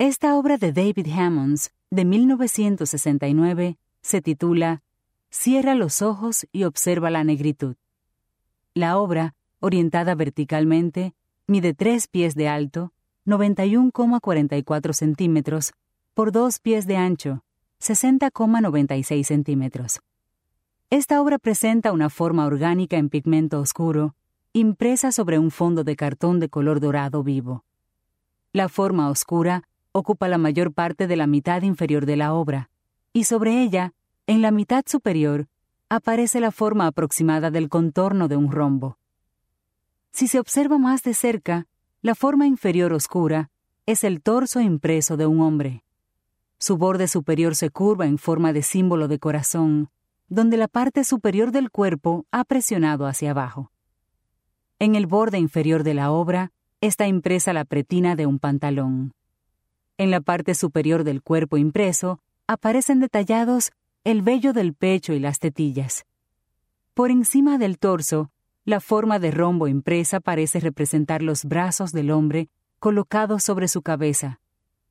Esta obra de David Hammonds, de 1969, se titula Cierra los ojos y observa la negritud. La obra, orientada verticalmente, mide 3 pies de alto, 91,44 centímetros, por 2 pies de ancho, 60,96 centímetros. Esta obra presenta una forma orgánica en pigmento oscuro, impresa sobre un fondo de cartón de color dorado vivo. La forma oscura ocupa la mayor parte de la mitad inferior de la obra, y sobre ella, en la mitad superior, aparece la forma aproximada del contorno de un rombo. Si se observa más de cerca, la forma inferior oscura es el torso impreso de un hombre. Su borde superior se curva en forma de símbolo de corazón, donde la parte superior del cuerpo ha presionado hacia abajo. En el borde inferior de la obra está impresa la pretina de un pantalón. En la parte superior del cuerpo impreso aparecen detallados el vello del pecho y las tetillas. Por encima del torso, la forma de rombo impresa parece representar los brazos del hombre colocados sobre su cabeza,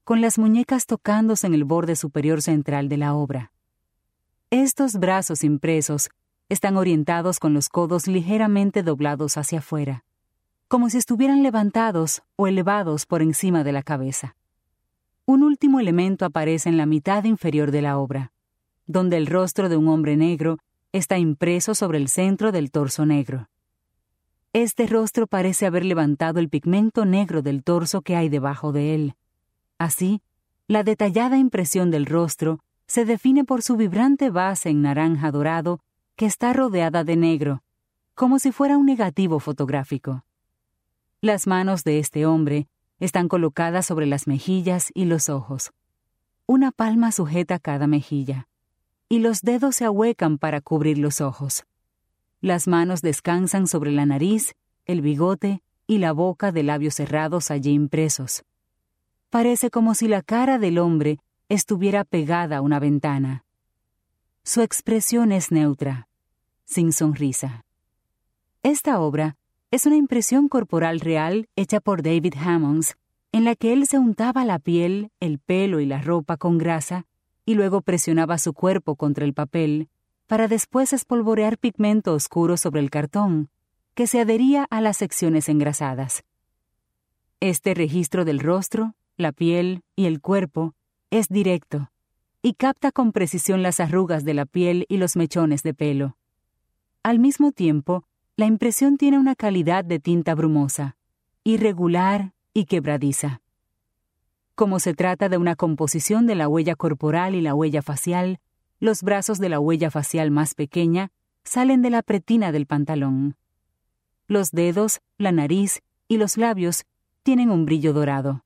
con las muñecas tocándose en el borde superior central de la obra. Estos brazos impresos están orientados con los codos ligeramente doblados hacia afuera, como si estuvieran levantados o elevados por encima de la cabeza. Un último elemento aparece en la mitad inferior de la obra, donde el rostro de un hombre negro está impreso sobre el centro del torso negro. Este rostro parece haber levantado el pigmento negro del torso que hay debajo de él. Así, la detallada impresión del rostro se define por su vibrante base en naranja dorado que está rodeada de negro, como si fuera un negativo fotográfico. Las manos de este hombre están colocadas sobre las mejillas y los ojos. Una palma sujeta cada mejilla, y los dedos se ahuecan para cubrir los ojos. Las manos descansan sobre la nariz, el bigote y la boca de labios cerrados allí impresos. Parece como si la cara del hombre estuviera pegada a una ventana. Su expresión es neutra, sin sonrisa. Esta obra es una impresión corporal real hecha por David Hammonds, en la que él se untaba la piel, el pelo y la ropa con grasa y luego presionaba su cuerpo contra el papel para después espolvorear pigmento oscuro sobre el cartón, que se adhería a las secciones engrasadas. Este registro del rostro, la piel y el cuerpo es directo y capta con precisión las arrugas de la piel y los mechones de pelo. Al mismo tiempo, la impresión tiene una calidad de tinta brumosa, irregular y quebradiza. Como se trata de una composición de la huella corporal y la huella facial, los brazos de la huella facial más pequeña salen de la pretina del pantalón. Los dedos, la nariz y los labios tienen un brillo dorado.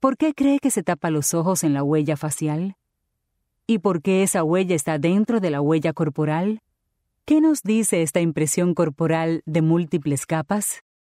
¿Por qué cree que se tapa los ojos en la huella facial? ¿Y por qué esa huella está dentro de la huella corporal? ¿Qué nos dice esta impresión corporal de múltiples capas?